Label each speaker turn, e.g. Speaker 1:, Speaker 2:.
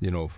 Speaker 1: you know